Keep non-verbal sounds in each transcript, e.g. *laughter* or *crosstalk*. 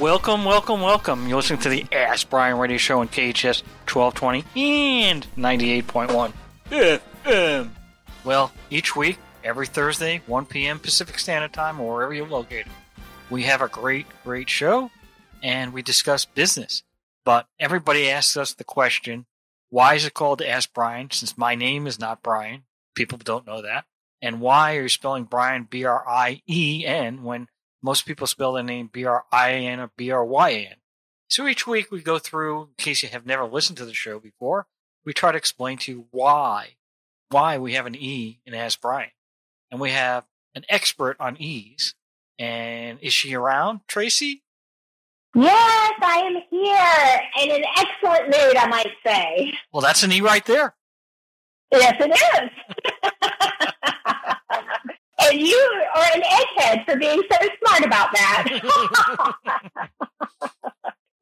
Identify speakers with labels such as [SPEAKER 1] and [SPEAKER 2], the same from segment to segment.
[SPEAKER 1] Welcome, welcome, welcome. You're listening to the Ask Brien Radio Show on KHTS 1220 and 98.1 FM. Well, each week, every Thursday, 1 p.m. Pacific Standard Time, or wherever you're located, we have a great, great show and we discuss business. But everybody asks us the question, why is it called Ask Brien? Since my name is not Brian, people don't know that. And why are you spelling Brien B R I E N when most people spell their name B R I A N or B R Y A N? So each week we go through, in case you have never listened to the show before, we try to explain to you why, why we have an E in Ask Brien. And we have an expert on E's. And is she around, Tracy?
[SPEAKER 2] Yes, I am here in an excellent mood, I might say.
[SPEAKER 1] Well, that's an E right there.
[SPEAKER 2] Yes, it is. *laughs* and you are an egghead for being so smart about that. *laughs*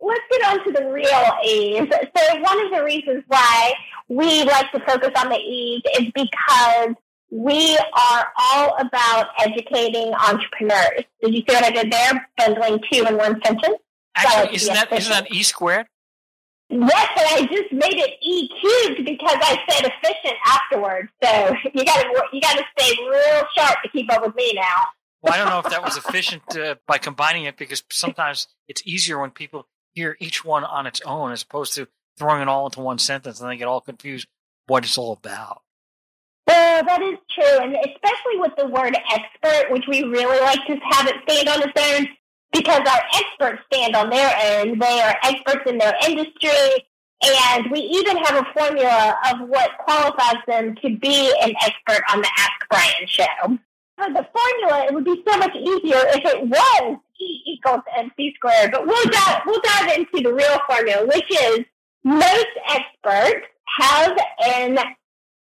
[SPEAKER 2] Let's get on to the real E's. So, one of the reasons why we like to focus on the E's is because we are all about educating entrepreneurs. Did you see what I did there? Bundling two in one sentence.
[SPEAKER 1] Actually, isn't that, isn't that E squared?
[SPEAKER 2] Yes, and I just made it E cubed because I said efficient afterwards. So *laughs* you got to you got to stay real sharp to keep up with me now.
[SPEAKER 1] Well, I don't know if that was efficient uh, by combining it because sometimes it's easier when people hear each one on its own as opposed to throwing it all into one sentence and they get all confused what it's all about.
[SPEAKER 2] Well, that is true, and especially with the word expert, which we really like to have it stand on its own because our experts stand on their own. They are experts in their industry, and we even have a formula of what qualifies them to be an expert on the Ask Brien show. For the formula, it would be so much easier if it was E equals MC squared, but we'll dive, we'll dive into the real formula, which is most experts have an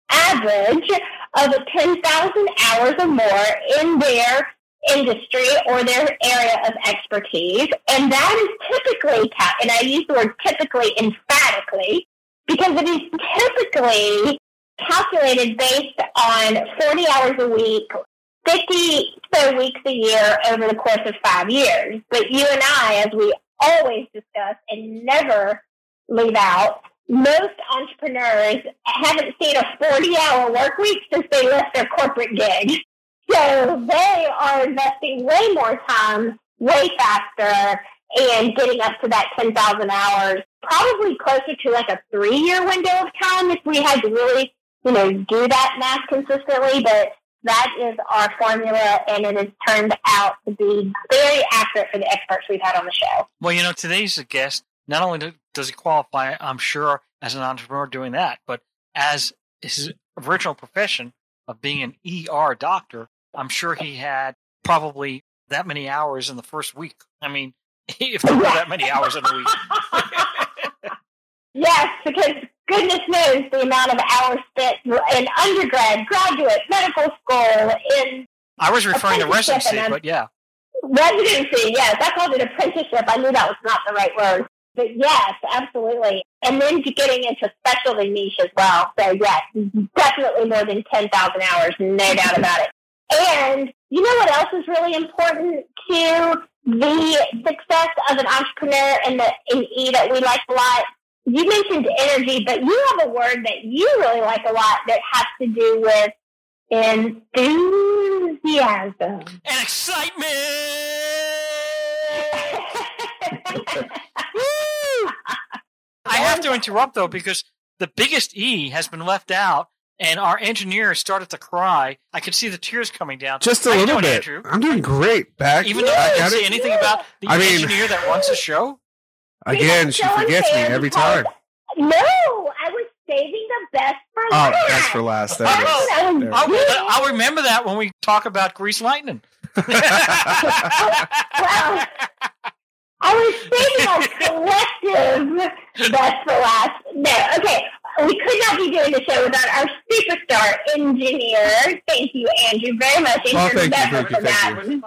[SPEAKER 2] average of 10,000 hours or more in their industry or their area of expertise. And that is typically, and I use the word typically emphatically, because it is typically calculated based on 40 hours a week, 50 so weeks a year over the course of five years. But you and I, as we always discuss and never leave out, most entrepreneurs haven't seen a 40 hour work week since they left their corporate gig. So they are investing way more time, way faster, and getting up to that 10,000 hours, probably closer to like a three year window of time if we had to really, you know, do that math consistently. But that is our formula, and it has turned out to be very accurate for the experts we've had on the show.
[SPEAKER 1] Well, you know, today's guest, not only does he qualify, I'm sure, as an entrepreneur doing that, but as his original profession of being an ER doctor, I'm sure he had probably that many hours in the first week. I mean, *laughs* if there were that many hours in a week. *laughs*
[SPEAKER 2] yes, because goodness knows the amount of hours spent in undergrad, graduate, medical school, in.
[SPEAKER 1] I was referring to residency, but yeah.
[SPEAKER 2] Residency, yes. I called it apprenticeship. I knew that was not the right word. But yes, absolutely. And then getting into specialty niche as well. So yes, definitely more than 10,000 hours, no doubt about it. And you know what else is really important to the success of an entrepreneur and the in E that we like a lot? You mentioned energy, but you have a word that you really like a lot that has to do with enthusiasm
[SPEAKER 1] and excitement. *laughs* I have to interrupt though because the biggest E has been left out, and our engineer started to cry. I could see the tears coming down.
[SPEAKER 3] Just a
[SPEAKER 1] How you
[SPEAKER 3] little
[SPEAKER 1] doing,
[SPEAKER 3] bit.
[SPEAKER 1] Andrew?
[SPEAKER 3] I'm doing great. Back.
[SPEAKER 1] Even though I didn't say
[SPEAKER 3] it.
[SPEAKER 1] anything about the
[SPEAKER 3] I mean-
[SPEAKER 1] engineer that runs the show.
[SPEAKER 3] Again, she forgets me every time.
[SPEAKER 2] No, I was saving the best for last.
[SPEAKER 3] Oh,
[SPEAKER 2] last.
[SPEAKER 3] that's for last. There oh,
[SPEAKER 2] oh,
[SPEAKER 3] is. There.
[SPEAKER 1] I'll. I'll remember that when we talk about Grease Lightning. *laughs*
[SPEAKER 2] well, I was saving our *laughs* collective best for last. No, okay. We could not be doing the show without our superstar engineer. Thank you, Andrew, very much.
[SPEAKER 3] Oh,
[SPEAKER 2] Andrew,
[SPEAKER 3] thank you,
[SPEAKER 2] never
[SPEAKER 3] thank you, thank
[SPEAKER 2] forgotten.
[SPEAKER 3] you.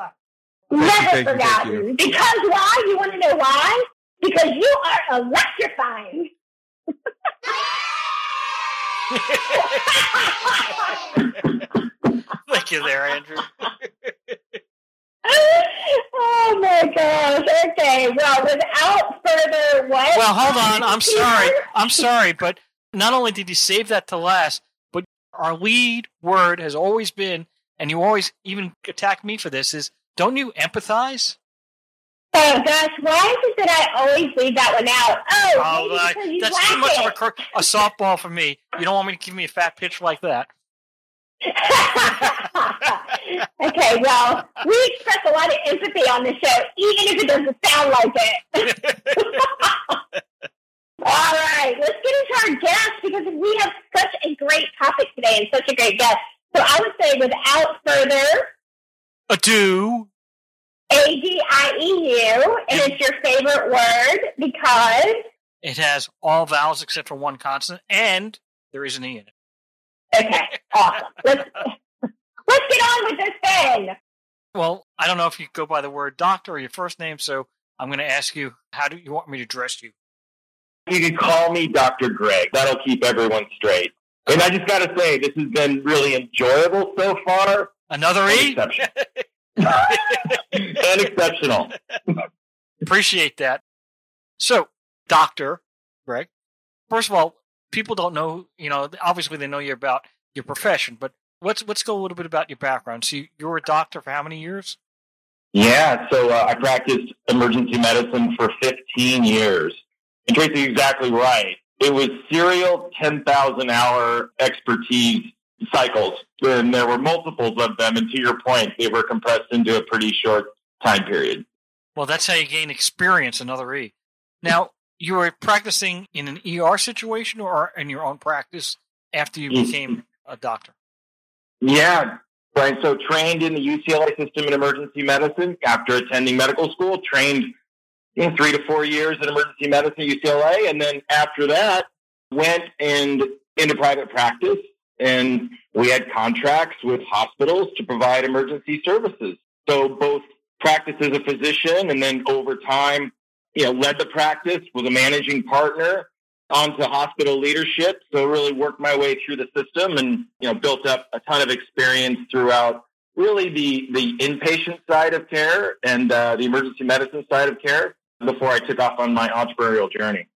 [SPEAKER 2] Never
[SPEAKER 3] thank you, thank
[SPEAKER 2] forgotten.
[SPEAKER 3] you.
[SPEAKER 2] Because why? You want to know why? Because you are electrifying. *laughs*
[SPEAKER 1] Thank you there, Andrew.
[SPEAKER 2] oh my gosh. Okay. Well, without further what?
[SPEAKER 1] Well, hold on. I'm sorry. I'm sorry, but not only did you save that to last, but our lead word has always been, and you always even attack me for this, is don't you empathize?
[SPEAKER 2] Oh gosh, why is it that I always leave that one out? Oh,
[SPEAKER 1] Oh,
[SPEAKER 2] maybe
[SPEAKER 1] uh,
[SPEAKER 2] because you
[SPEAKER 1] that's too much of a, cur- a softball for me. You don't want me to give me a fat pitch like that. *laughs*
[SPEAKER 2] okay, well, we express a lot of empathy on the show, even if it doesn't sound like it. *laughs* *laughs* All right, let's get into our guest because we have such a great topic today and such a great guest. So I would say, without further
[SPEAKER 1] Ado.
[SPEAKER 2] A D I E U, and it's your favorite word because
[SPEAKER 1] It has all vowels except for one consonant, and there is an E in it.
[SPEAKER 2] okay, awesome. Let's let's get on with this thing.
[SPEAKER 1] Well, I don't know if you go by the word doctor or your first name, so I'm going to ask you, how do you want me to address you?
[SPEAKER 4] You can call me Dr. Greg. That'll keep everyone straight. And I just got to say, this has been really enjoyable so far.
[SPEAKER 1] Another E? *laughs*
[SPEAKER 4] and exceptional.
[SPEAKER 1] Appreciate that. So, Doctor Greg, first of all, people don't know, you know, obviously they know you about your profession, but let's let's go a little bit about your background. So, you, you were a doctor for how many years?
[SPEAKER 4] Yeah, so uh, I practiced emergency medicine for 15 years. And Tracy's exactly right. It was serial 10,000 hour expertise cycles, and there were multiples of them. And to your point, they were compressed into a pretty short time period.
[SPEAKER 1] Well, that's how you gain experience, another E. Now, you were practicing in an ER situation or in your own practice after you
[SPEAKER 4] Mm.
[SPEAKER 1] became a doctor?
[SPEAKER 4] Yeah, right. So trained in the UCLA system in emergency medicine after attending medical school. Trained in three to four years in emergency medicine at UCLA, and then after that went and into private practice. And we had contracts with hospitals to provide emergency services. So both practice as a physician, and then over time, you know, led the practice, was a managing partner onto hospital leadership. So really worked my way through the system and, you know, built up a ton of experience throughout really the, the inpatient side of care and uh, the emergency medicine side of care before I took off on my entrepreneurial journey.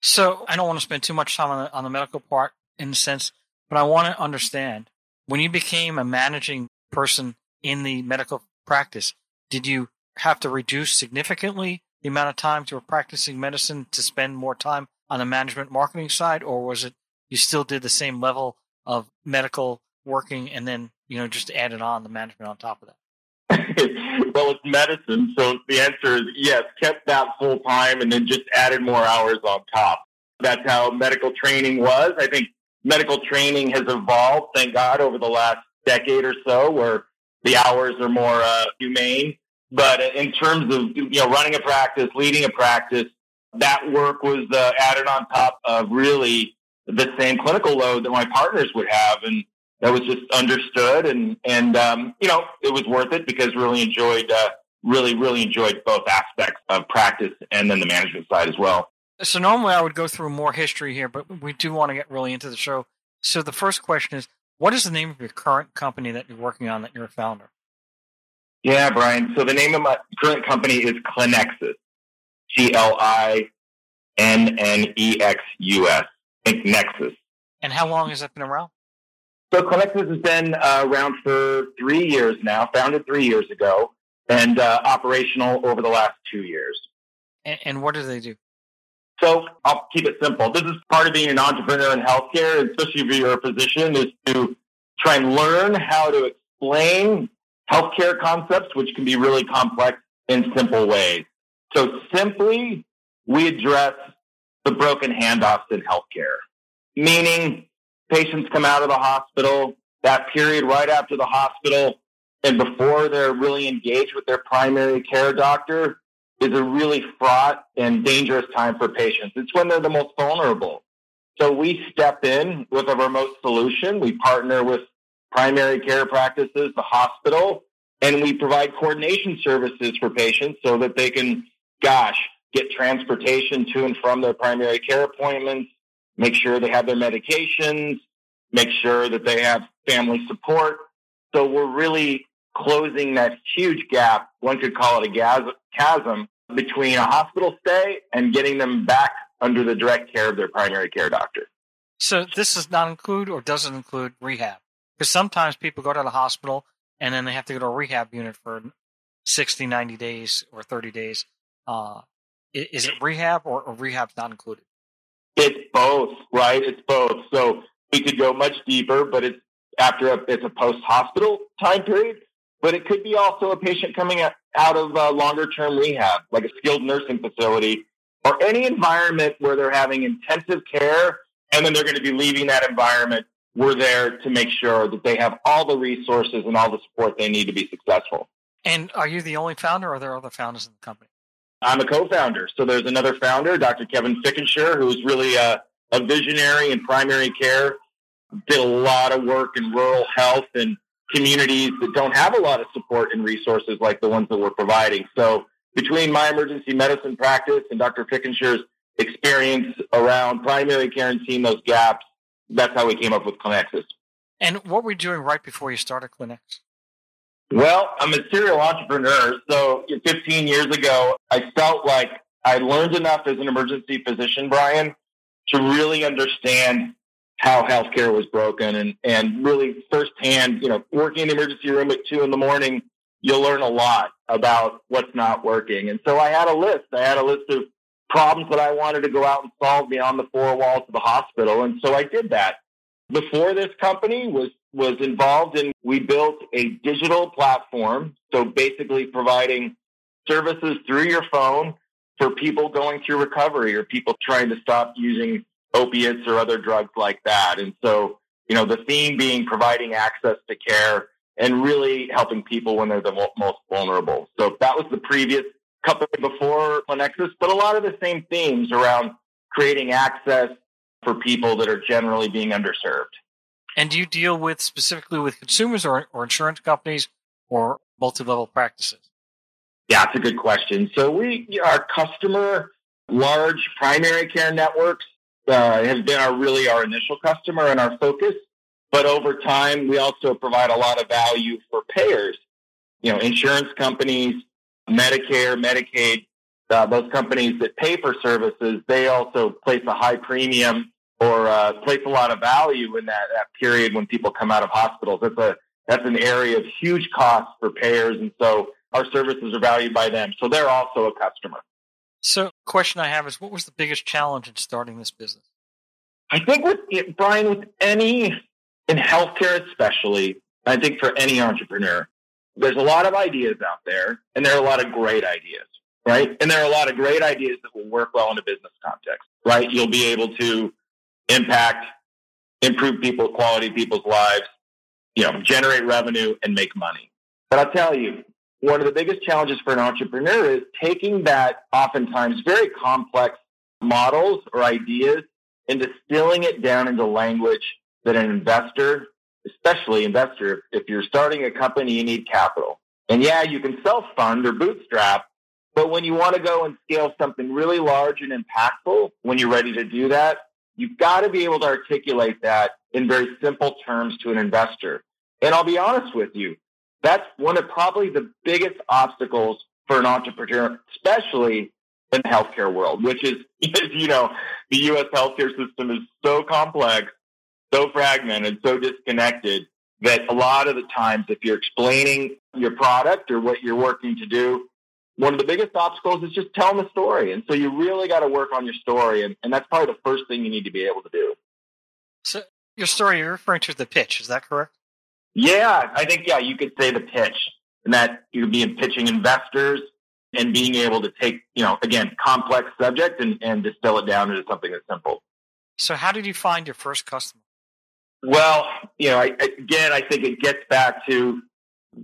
[SPEAKER 1] So I don't want to spend too much time on the, on the medical part in the sense, but I want to understand when you became a managing person in the medical practice, did you have to reduce significantly the amount of time you were practicing medicine to spend more time on the management marketing side, or was it you still did the same level of medical working and then you know just added on the management on top of that? *laughs*
[SPEAKER 4] well, it's medicine. So the answer is yes, kept that full time and then just added more hours on top. That's how medical training was. I think medical training has evolved, thank God, over the last decade or so, where the hours are more uh, humane. But in terms of you know running a practice, leading a practice, that work was uh, added on top of really the same clinical load that my partners would have, and that was just understood. And and um, you know it was worth it because really enjoyed uh, really really enjoyed both aspects of practice and then the management side as well.
[SPEAKER 1] So normally I would go through more history here, but we do want to get really into the show. So the first question is, what is the name of your current company that you're working on that you're a founder?
[SPEAKER 4] Yeah, Brien. So the name of my current company is ClinNEXUS. C L I N N E X U S. Think Nexus.
[SPEAKER 1] And how long has that been around?
[SPEAKER 4] So ClinNEXUS has been uh, around for three years now, founded three years ago, and uh, operational over the last two years.
[SPEAKER 1] And, and what do they do?
[SPEAKER 4] So I'll keep it simple. This is part of being an entrepreneur in healthcare, especially if you're a physician, is to try and learn how to explain healthcare concepts, which can be really complex in simple ways. So simply, we address the broken handoffs in healthcare, meaning patients come out of the hospital, that period right after the hospital and before they're really engaged with their primary care doctor is a really fraught and dangerous time for patients. It's when they're the most vulnerable. So we step in with a remote solution. We partner with primary care practices, the hospital, and we provide coordination services for patients so that they can, gosh, get transportation to and from their primary care appointments, make sure they have their medications, make sure that they have family support. So we're really closing that huge gap. One could call it a chasm between a hospital stay and getting them back under the direct care of their primary care doctor.
[SPEAKER 1] So this does not include or doesn't include rehab because sometimes people go to the hospital and then they have to go to a rehab unit for 60, 90 days or 30 days. Uh, is it rehab or, or not included?
[SPEAKER 4] It's both, right? It's both. So we could go much deeper, but it's after a, it's a post hospital time period. But it could be also a patient coming out of uh, longer term rehab, like a skilled nursing facility or any environment where they're having intensive care and then they're going to be leaving that environment. We're there to make sure that they have all the resources and all the support they need to be successful.
[SPEAKER 1] And are you the only founder or are there other founders in the company?
[SPEAKER 4] I'm a co-founder. So there's another founder, Dr. Kevin Fickenshire, who's really a, a visionary in primary care, did a lot of work in rural health and communities that don't have a lot of support and resources like the ones that we're providing. So between my emergency medicine practice and Dr. Fickenshire's experience around primary care and seeing those gaps, that's how we came up with ClinNEXUS.
[SPEAKER 1] And what were you doing right before you started Clinex?
[SPEAKER 4] Well, I'm a serial entrepreneur. So 15 years ago, I felt like I learned enough as an emergency physician, Brien, to really understand how healthcare was broken and, and really firsthand, you know, working in the emergency room at two in the morning, you'll learn a lot about what's not working. And so I had a list. I had a list of problems that I wanted to go out and solve beyond the four walls of the hospital. And so I did that. Before this company was was involved in we built a digital platform. So basically providing services through your phone for people going through recovery or people trying to stop using opiates or other drugs like that. And so, you know, the theme being providing access to care and really helping people when they're the most vulnerable. So that was the previous company before ClinNEXUS, but a lot of the same themes around creating access for people that are generally being underserved.
[SPEAKER 1] And do you deal with specifically with consumers or, or insurance companies or multi-level practices?
[SPEAKER 4] Yeah, that's a good question. So we, our customer, large primary care networks uh, has been our really our initial customer and our focus. But over time, we also provide a lot of value for payers, you know, insurance companies, Medicare, Medicaid, uh, those companies that pay for services. They also place a high premium or uh, place a lot of value in that, that period when people come out of hospitals. That's a that's an area of huge cost for payers, and so our services are valued by them. So they're also a customer.
[SPEAKER 1] So, question I have is, what was the biggest challenge in starting this business?
[SPEAKER 4] I think with Brien, with any in healthcare, especially, I think for any entrepreneur, there's a lot of ideas out there, and there are a lot of great ideas, right? And there are a lot of great ideas that will work well in a business context, right? You'll be able to impact, improve people, quality people's lives, you know, generate revenue and make money. But I'll tell you, one of the biggest challenges for an entrepreneur is taking that oftentimes very complex models or ideas and distilling it down into language that an investor, especially investor, if you're starting a company, you need capital. And yeah, you can self fund or bootstrap, but when you want to go and scale something really large and impactful, when you're ready to do that, You've got to be able to articulate that in very simple terms to an investor. And I'll be honest with you, that's one of probably the biggest obstacles for an entrepreneur, especially in the healthcare world, which is, *laughs* you know, the U.S. healthcare system is so complex, so fragmented, so disconnected that a lot of the times, if you're explaining your product or what you're working to do, one of the biggest obstacles is just telling the story. And so you really got to work on your story. And, and that's probably the first thing you need to be able to do.
[SPEAKER 1] So your story, you're referring to the pitch. Is that correct?
[SPEAKER 4] Yeah, I think, yeah, you could say the pitch and that you would be pitching investors and being able to take, you know, again, complex subject and, and distill it down into something that's simple.
[SPEAKER 1] So how did you find your first customer?
[SPEAKER 4] Well, you know, I, again, I think it gets back to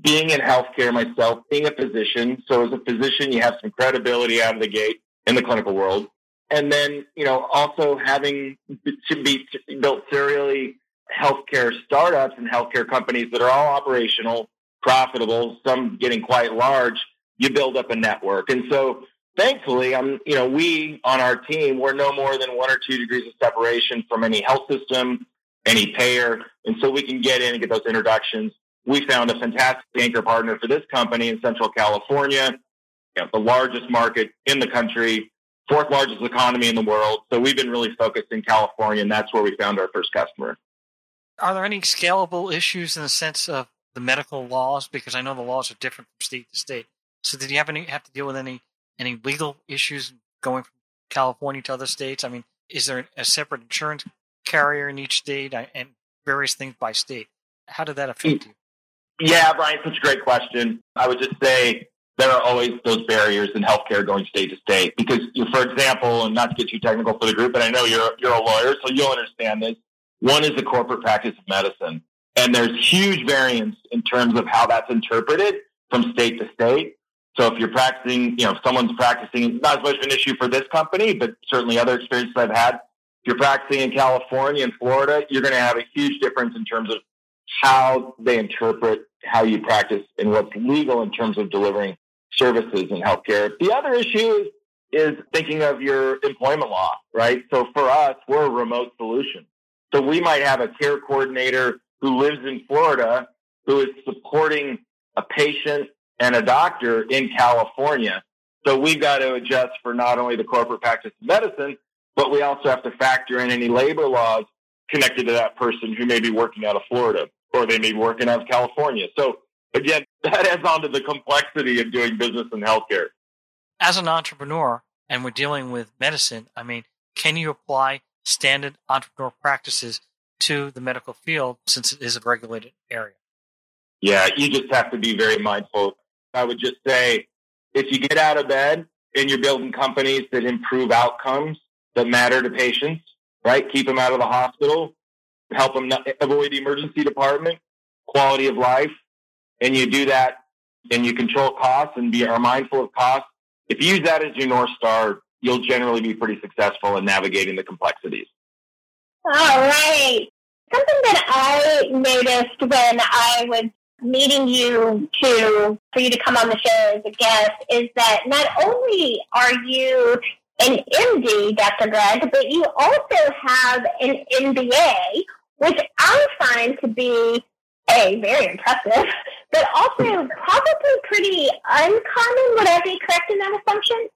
[SPEAKER 4] being in healthcare myself, being a physician. So as a physician, you have some credibility out of the gate in the clinical world. and then you know also having to be built serially healthcare startups and healthcare companies that are all operational, profitable, some getting quite large. You build up a network, and so thankfully, I'm you know we on our team we're no more than one or two degrees of separation from any health system, any payer, and so we can get in and get those introductions. We found a fantastic anchor partner for this company in Central California, you know, the largest market in the country, fourth largest economy in the world. So we've been really focused in California, and that's where we found our first customer.
[SPEAKER 1] Are there any scalable issues in the sense of the medical laws? Because I know the laws are different from state to state. So did you have any have to deal with any any legal issues going from California to other states? I mean, is there a separate insurance carrier in each state uh, and various things by state? How did that affect hmm. you?
[SPEAKER 4] Yeah, Brien, such a great question. I would just say there are always those barriers in healthcare going state to state because, for example, and not to get too technical for the group, but I know you're you're a lawyer, so you'll understand this. One is the corporate practice of medicine, and there's huge variance in terms of how that's interpreted from state to state. So if you're practicing, you know, if someone's practicing, not as much of an issue for this company, but certainly other experiences I've had. If you're practicing in California and Florida, you're going to have a huge difference in terms of how they interpret how you practice and what's legal in terms of delivering services in healthcare. The other issue is, is thinking of your employment law, right? So for us, we're a remote solution. So we might have a care coordinator who lives in Florida who is supporting a patient and a doctor in California. So we've got to adjust for not only the corporate practice of medicine, but we also have to factor in any labor laws connected to that person who may be working out of Florida or they may be working out of California. So again, *laughs* that adds on to the complexity of doing business in healthcare.
[SPEAKER 1] As an entrepreneur, and we're dealing with medicine, I mean, can you apply standard entrepreneur practices to the medical field since it is a regulated area?
[SPEAKER 4] Yeah, you just have to be very mindful. I would just say if you get out of bed and you're building companies that improve outcomes that matter to patients, right? Keep them out of the hospital, help them avoid the emergency department, quality of life, and you do that and you control costs and be are mindful of costs. If you use that as your North Star, you'll generally be pretty successful in navigating the complexities.
[SPEAKER 2] All right. Something that I noticed when I was meeting you to for you to come on the show as a guest is that not only are you an MD, Dr. Greg, but you also have an MBA, which I find to be a very impressive, *laughs* but also probably pretty uncommon. Would I be correct in that assumption?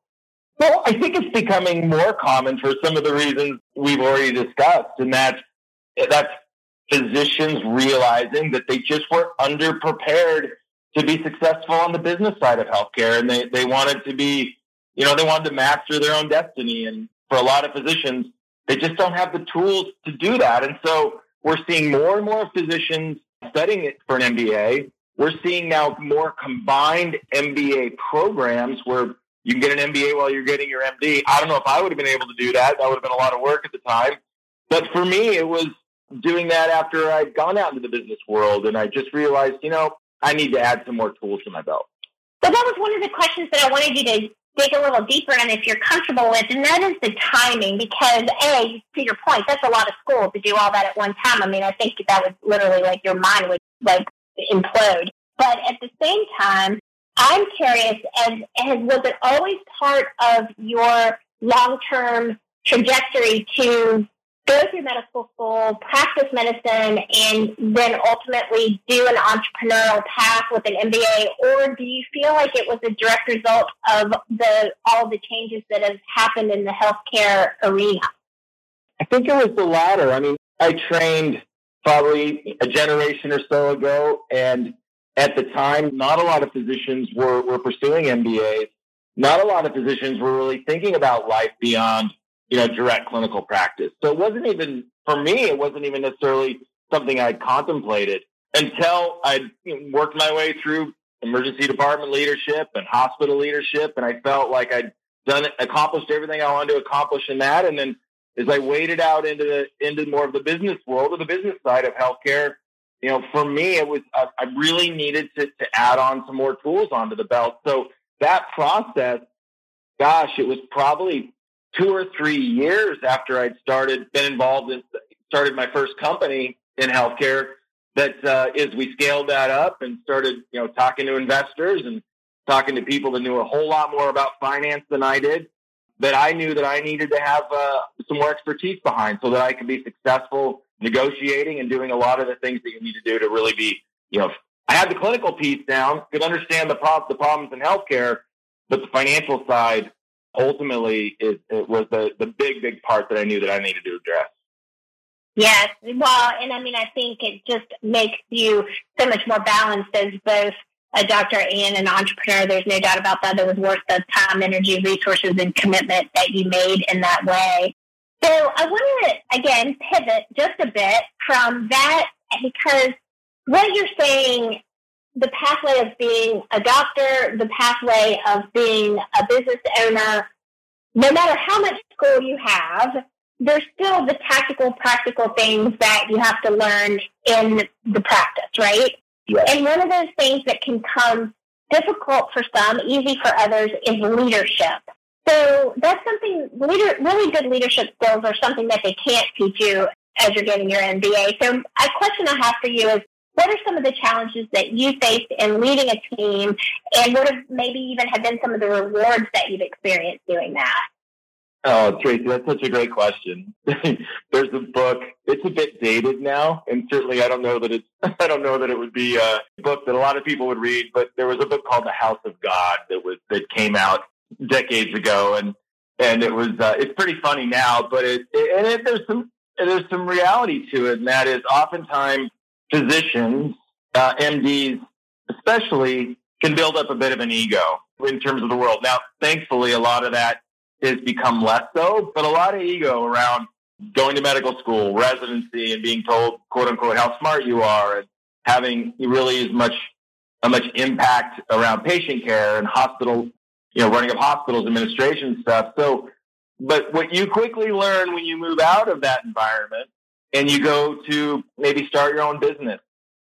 [SPEAKER 4] Well, I think it's becoming more common for some of the reasons we've already discussed, and that's that's physicians realizing that they just were underprepared to be successful on the business side of healthcare, and they they wanted to be, you know, they wanted to master their own destiny, and for a lot of physicians, they just don't have the tools to do that, and so we're seeing more and more physicians studying it for an MBA. We're seeing now more combined MBA programs where you can get an MBA while you're getting your MD. I don't know if I would have been able to do that. That would have been a lot of work at the time. But for me, it was doing that after I'd gone out into the business world and I just realized, you know, I need to add some more tools to my belt.
[SPEAKER 2] So that was one of the questions that I wanted you to dig a little deeper in if you're comfortable with, and that is the timing. Because a, to your point, that's a lot of school to do all that at one time. I mean, I think that would literally like your mind would like implode. But at the same time, I'm curious as, as was it always part of your long term trajectory to go through medical school, practice medicine, and then ultimately do an entrepreneurial path with an MBA, or do you feel like it was a direct result of the all the changes that have happened in the healthcare arena?
[SPEAKER 4] I think it was the latter. I mean, I trained probably a generation or so ago, and at the time, not a lot of physicians were, were pursuing MBAs. Not a lot of physicians were really thinking about life beyond you know, direct clinical practice. So it wasn't even, for me, it wasn't even necessarily something I'd contemplated until I'd worked my way through emergency department leadership and hospital leadership. And I felt like I'd done, accomplished everything I wanted to accomplish in that. And then as I waded out into the, into more of the business world or the business side of healthcare, you know, for me, it was, I, I really needed to, to add on some more tools onto the belt. So that process, gosh, it was probably two or three years after I'd started, been involved in, started my first company in healthcare. That uh, is, we scaled that up and started, you know, talking to investors and talking to people that knew a whole lot more about finance than I did. That I knew that I needed to have uh, some more expertise behind, so that I could be successful negotiating and doing a lot of the things that you need to do to really be, you know, I had the clinical piece down, could understand the, prob- the problems in healthcare, but the financial side ultimately it, it was the, the big, big part that I knew that I needed to address.
[SPEAKER 2] Yes. Well, and I mean, I think it just makes you so much more balanced as both a doctor and an entrepreneur. There's no doubt about that. It was worth the time, energy, resources, and commitment that you made in that way. So I want to, again, pivot just a bit from that because what you're saying, the pathway of being a doctor, the pathway of being a business owner, no matter how much school you have, there's still the tactical, practical things that you have to learn in the practice, right?
[SPEAKER 4] Yes.
[SPEAKER 2] And one of those things that can come difficult for some, easy for others, is leadership. So that's something, leader, really good leadership skills are something that they can't teach you as you're getting your MBA. So a question I have for you is, what are some of the challenges that you faced in leading a team and what have maybe even have been some of the rewards that you've experienced doing that?
[SPEAKER 4] Oh, Tracy, that's such a great question. *laughs* There's a book. It's a bit dated now, and certainly I don't know that it's. *laughs* I don't know that it would be a book that a lot of people would read. But there was a book called The House of God that was that came out decades ago, and and it was. Uh, it's pretty funny now, but it, it and it, there's some there's some reality to it, and that is oftentimes physicians, uh, MDs, especially, can build up a bit of an ego in terms of the world. Now, thankfully, a lot of that has become less so, but a lot of ego around going to medical school, residency, and being told, quote unquote, how smart you are, and having really as much a much impact around patient care and hospital, you know, running of hospitals, administration stuff. So, but what you quickly learn when you move out of that environment and you go to maybe start your own business,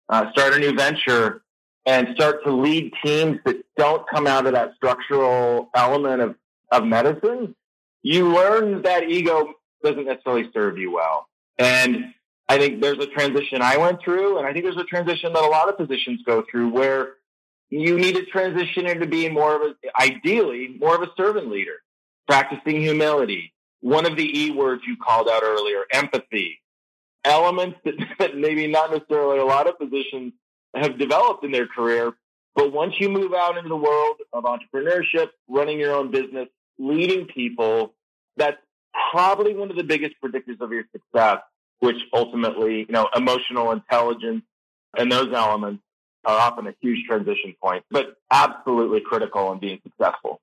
[SPEAKER 4] uh, start a new venture, and start to lead teams that don't come out of that structural element of, of medicine, you learn that ego doesn't necessarily serve you well. And I think there's a transition I went through, and I think there's a transition that a lot of physicians go through where you need to transition into being more of a, ideally, more of a servant leader, practicing humility. One of the E words you called out earlier, empathy, elements that, *laughs* that maybe not necessarily a lot of physicians have developed in their career. But once you move out into the world of entrepreneurship, running your own business, leading people, that's probably one of the biggest predictors of your success, which ultimately, you know, emotional intelligence and those elements are often a huge transition point, but absolutely critical in being successful.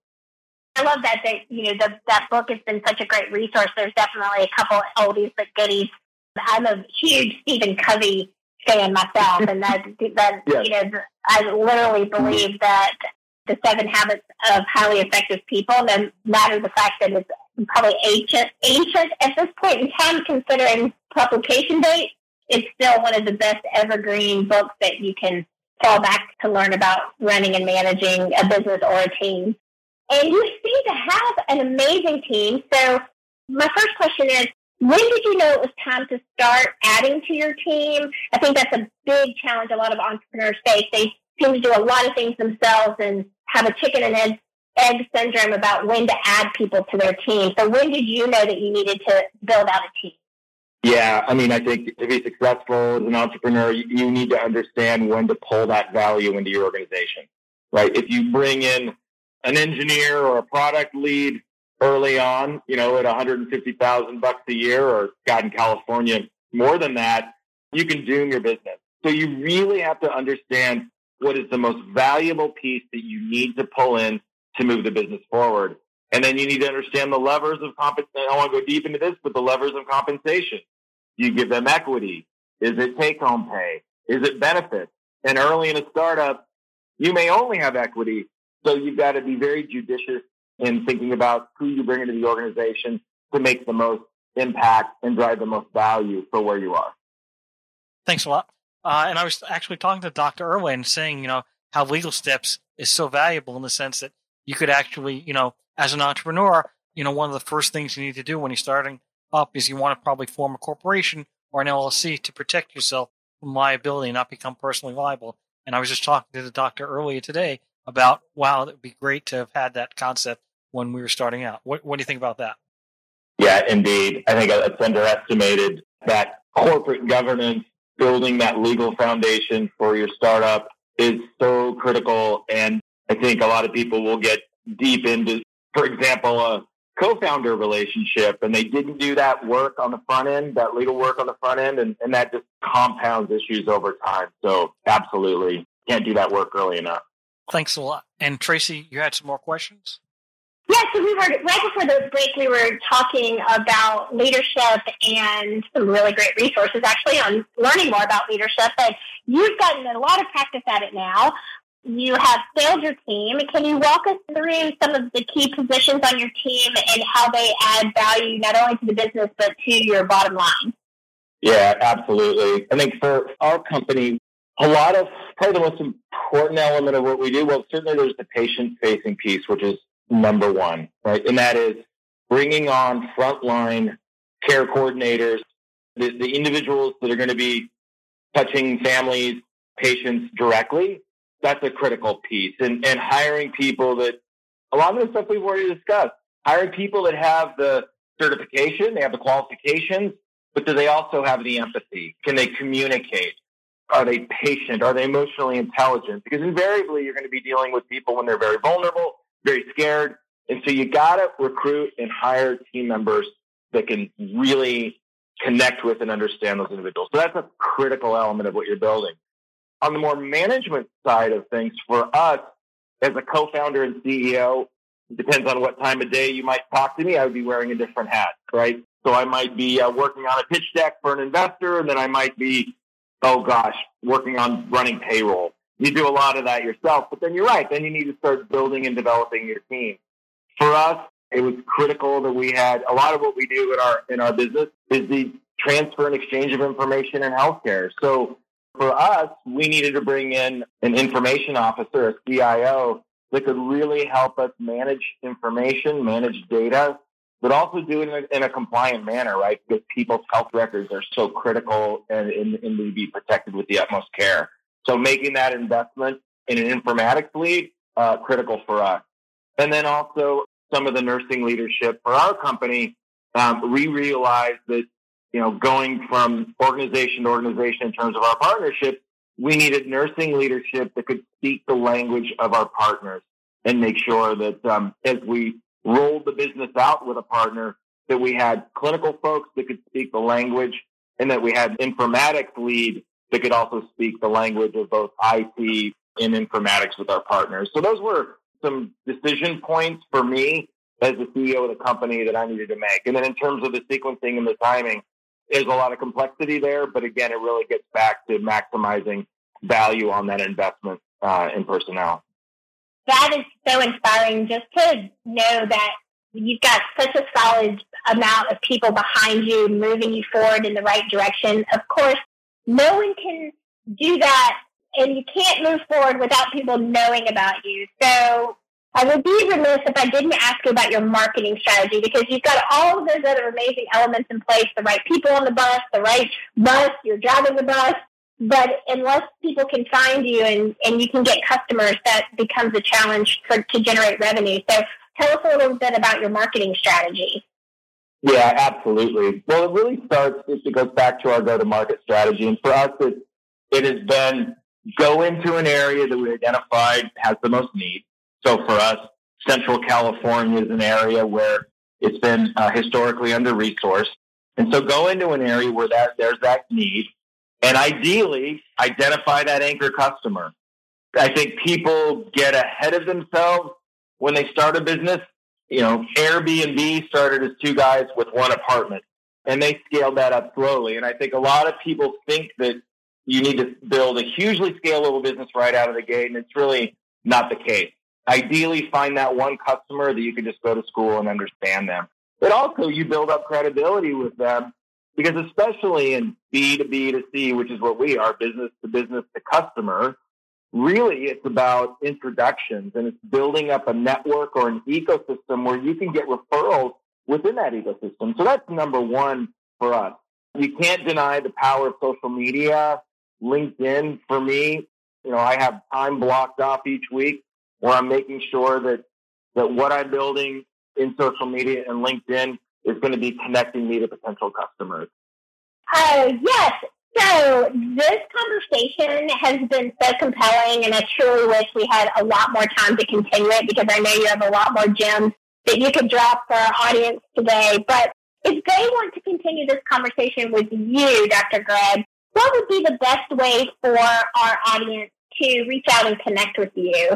[SPEAKER 2] I love that that you know the, that book has been such a great resource. There's definitely a couple oldies but goodies. I'm a huge Stephen Covey fan myself, and that *laughs* that
[SPEAKER 4] Yes.
[SPEAKER 2] you know I literally mm-hmm. believe that the Seven Habits of Highly Effective People, no matter the fact that it's probably ancient ancient at this point in time, considering publication date, it's still one of the best evergreen books that you can fall back to learn about running and managing a business or a team. And you seem to have an amazing team. So my first question is, when did you know it was time to start adding to your team? I think that's a big challenge a lot of entrepreneurs face. They seem to do a lot of things themselves and have a chicken and egg, egg syndrome about when to add people to their team. So when did you know that you needed to build out a team?
[SPEAKER 4] Yeah, I mean, I think to be successful as an entrepreneur, you, you need to understand when to pull that value into your organization, right? If you bring in an engineer or a product lead early on, you know, at 150,000 bucks a year, or God in California, more than that, you can doom your business. So you really have to understand what is the most valuable piece that you need to pull in to move the business forward. And then you need to understand the levers of compensation. I want to go deep into this, but the levers of compensation. You give them equity. Is it take home pay? Is it benefits? And early in a startup, you may only have equity. So you've got to be very judicious in thinking about who you bring into the organization to make the most impact and drive the most value for where you are.
[SPEAKER 1] Thanks a lot. Uh, and I was actually talking to Dr. Irwin saying, you know, how legal steps is so valuable in the sense that you could actually, you know, as an entrepreneur, you know, one of the first things you need to do when you're starting up is you want to probably form a corporation or an LLC to protect yourself from liability and not become personally liable. And I was just talking to the doctor earlier today about, wow, it would be great to have had that concept when we were starting out. What, what do you think about that?
[SPEAKER 4] Yeah, indeed. I think it's underestimated that corporate governance, building that legal foundation for your startup is so critical. And I think a lot of people will get deep into, for example, a co-founder relationship and they didn't do that work on the front end, that legal work on the front end, and, and that just compounds issues over time. So absolutely can't do that work early enough.
[SPEAKER 1] Thanks a lot. And Tracy, you had some more questions?
[SPEAKER 2] Yeah, so we were right before the break. We were talking about leadership and some really great resources, actually, on learning more about leadership. But you've gotten a lot of practice at it now you have scaled your team. Can you walk us through some of the key positions on your team and how they add value not only to the business but to your bottom line?
[SPEAKER 4] Yeah, absolutely. I think for our company, a lot of probably the most important element of what we do, well, certainly there's the patient facing piece, which is number one, right? And that is bringing on frontline care coordinators, the, the individuals that are going to be touching families, patients directly that's a critical piece. And, and hiring people that, a lot of the stuff we've already discussed, hiring people that have the certification, they have the qualifications, but do they also have the empathy? Can they communicate? Are they patient? Are they emotionally intelligent? Because invariably you're going to be dealing with people when they're very vulnerable, very scared. And so you got to recruit and hire team members that can really connect with and understand those individuals. So that's a critical element of what you're building. On the more management side of things, for us as a co-founder and CEO, it depends on what time of day you might talk to me. I would be wearing a different hat, right? So I might be uh, working on a pitch deck for an investor, and then I might be, oh gosh, working on running payroll. You do a lot of that yourself, but then you're right. Then you need to start building and developing your team. For us, it was critical that we had a lot of what we do in our in our business is the transfer and exchange of information in healthcare. So for us, we needed to bring in an information officer, a CIO, that could really help us manage information, manage data, but also do it in a, in a compliant manner, right? Because people's health records are so critical and, and, and to be protected with the utmost care. So making that investment in an informatics lead, uh, critical for us. And then also some of the nursing leadership for our company, um, we realized that you know, going from organization to organization in terms of our partnership, we needed nursing leadership that could speak the language of our partners and make sure that um, as we rolled the business out with a partner, that we had clinical folks that could speak the language and that we had informatics lead that could also speak the language of both IT and informatics with our partners. So those were some decision points for me as the CEO of the company that I needed to make. And then in terms of the sequencing and the timing, there's a lot of complexity there, but again, it really gets back to maximizing value on that investment uh, in personnel.
[SPEAKER 2] That is so inspiring just to know that you've got such a solid amount of people behind you moving you forward in the right direction. Of course, no one can do that and you can't move forward without people knowing about you. So I would be remiss if I didn't ask you about your marketing strategy because you've got all of those other amazing elements in place, the right people on the bus, the right bus, you're driving the bus. But unless people can find you and, and you can get customers, that becomes a challenge for, to generate revenue. So tell us a little bit about your marketing strategy.
[SPEAKER 4] Yeah, absolutely. Well, it really starts, it goes back to our go-to-market strategy. And for us, it, it has been go into an area that we identified has the most need so for us, Central California is an area where it's been uh, historically under resourced. And so go into an area where that there's that need and ideally identify that anchor customer. I think people get ahead of themselves when they start a business. You know, Airbnb started as two guys with one apartment and they scaled that up slowly. And I think a lot of people think that you need to build a hugely scalable business right out of the gate. And it's really not the case ideally find that one customer that you can just go to school and understand them. But also you build up credibility with them because especially in B to B to C, which is what we are, business to business to customer, really it's about introductions and it's building up a network or an ecosystem where you can get referrals within that ecosystem. So that's number one for us. You can't deny the power of social media. LinkedIn for me, you know, I have time blocked off each week where I'm making sure that, that what I'm building in social media and LinkedIn is going to be connecting me to potential customers.
[SPEAKER 2] Uh, yes. So this conversation has been so compelling, and I truly wish we had a lot more time to continue it because I know you have a lot more gems that you could drop for our audience today. But if they want to continue this conversation with you, Dr. Greg, what would be the best way for our audience to reach out and connect with you?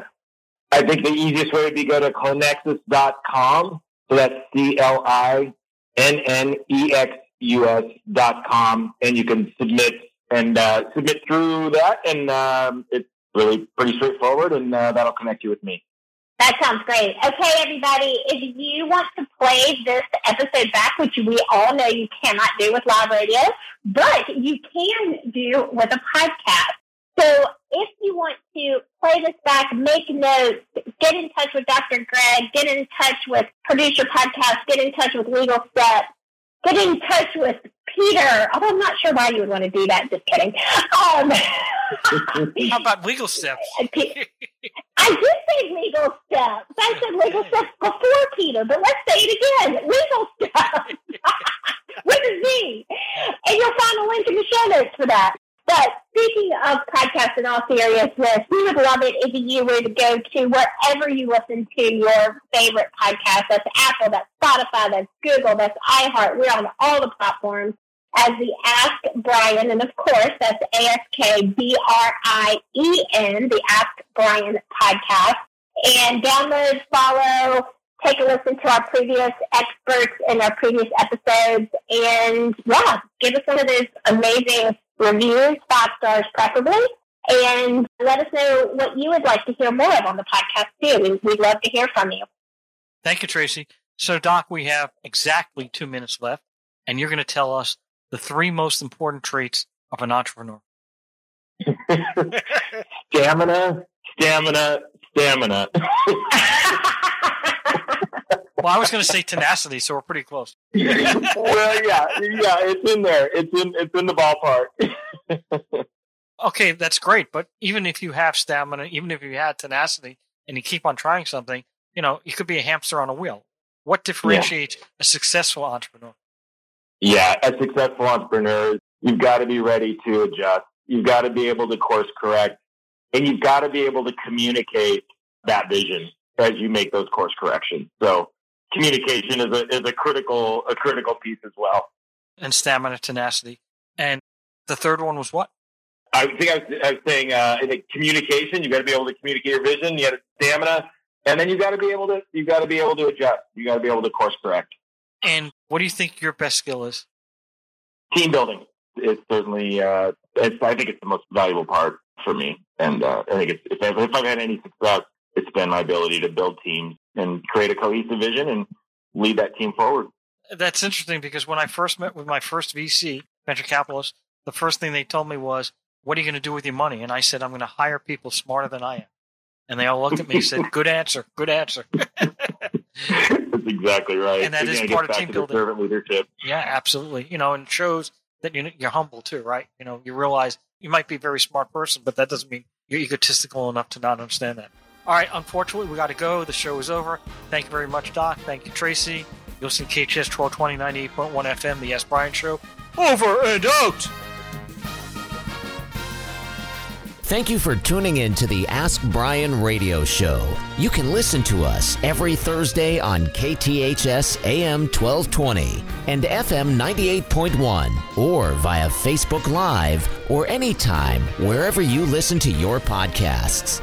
[SPEAKER 4] I think the easiest way would be go to clinnexus.com. So that's C L I N N E X U S dot com, and you can submit and uh, submit through that, and um, it's really pretty straightforward, and uh, that'll connect you with me.
[SPEAKER 2] That sounds great. Okay, everybody, if you want to play this episode back, which we all know you cannot do with live radio, but you can do with a podcast. So if you want to play this back, make notes, get in touch with Dr. Greg, get in touch with Producer Podcast, get in touch with Legal Steps, get in touch with Peter. Although I'm not sure why you would want to do that. Just kidding. Um, *laughs*
[SPEAKER 1] How about legal steps? *laughs*
[SPEAKER 2] I did say legal steps. I said legal steps before Peter, but let's say it again. Legal steps *laughs* with a Z. And you'll find a link in the show notes for that. But speaking of podcasts in all seriousness, we would love it if you were to go to wherever you listen to your favorite podcast. That's Apple, that's Spotify, that's Google, that's iHeart. We're on all the platforms as the Ask Brien, and of course, that's A S K B R I E N, the Ask Brien podcast. And download, follow, take a listen to our previous experts in our previous episodes, and yeah, give us one of those amazing reviews, five stars preferably, and let us know what you would like to hear more of on the podcast too. We'd love to hear from you.
[SPEAKER 1] Thank you, Tracy. So, Doc, we have exactly two minutes left, and you're going to tell us the three most important traits of an entrepreneur. *laughs*
[SPEAKER 4] stamina, stamina, stamina. *laughs*
[SPEAKER 1] well, I was going to say tenacity, so we're pretty close. *laughs*
[SPEAKER 4] well, yeah, yeah, it's in there. It's in it's in the ballpark.
[SPEAKER 1] okay, that's great, but even if you have stamina, even if you had tenacity, and you keep on trying something, you know, you could be a hamster on a wheel. What differentiates yeah. a successful entrepreneur?
[SPEAKER 4] Yeah, a successful entrepreneur, you've got to be ready to adjust. You've got to be able to course correct, and you've got to be able to communicate that vision as you make those course corrections. So communication is a is a critical a critical piece as well.
[SPEAKER 1] And stamina, tenacity, and the third one was what?
[SPEAKER 4] I think I was, I was saying uh, in communication. You got to be able to communicate your vision. You got stamina, and then you got to be able to you got to be able to adjust. You got to be able to course correct.
[SPEAKER 1] And what do you think your best skill is?
[SPEAKER 4] Team building. It's certainly. Uh, it's, I think it's the most valuable part for me, and uh, I think it's, if, I've, if I've had any success, it's been my ability to build teams and create a cohesive vision and lead that team forward.
[SPEAKER 1] That's interesting because when I first met with my first VC, venture capitalist, the first thing they told me was, What are you going to do with your money? And I said, I'm going to hire people smarter than I am. And they all looked at me and said, Good answer, good answer. *laughs*
[SPEAKER 4] That's exactly right.
[SPEAKER 1] And that is part of team building.
[SPEAKER 4] Servant leadership.
[SPEAKER 1] Yeah, absolutely. You know, and shows that you're humble too, right? You know, you realize you might be a very smart person, but that doesn't mean you're egotistical enough to not understand that. All right, unfortunately, we got to go. The show is over. Thank you very much, Doc. Thank you, Tracy. You'll see KHTS 1220 98.1 FM, The Ask Brien Show. Over and out!
[SPEAKER 5] Thank you for tuning in to the Ask Brien radio show. You can listen to us every Thursday on KHTS AM 1220 and FM 98.1 or via Facebook Live or anytime wherever you listen to your podcasts.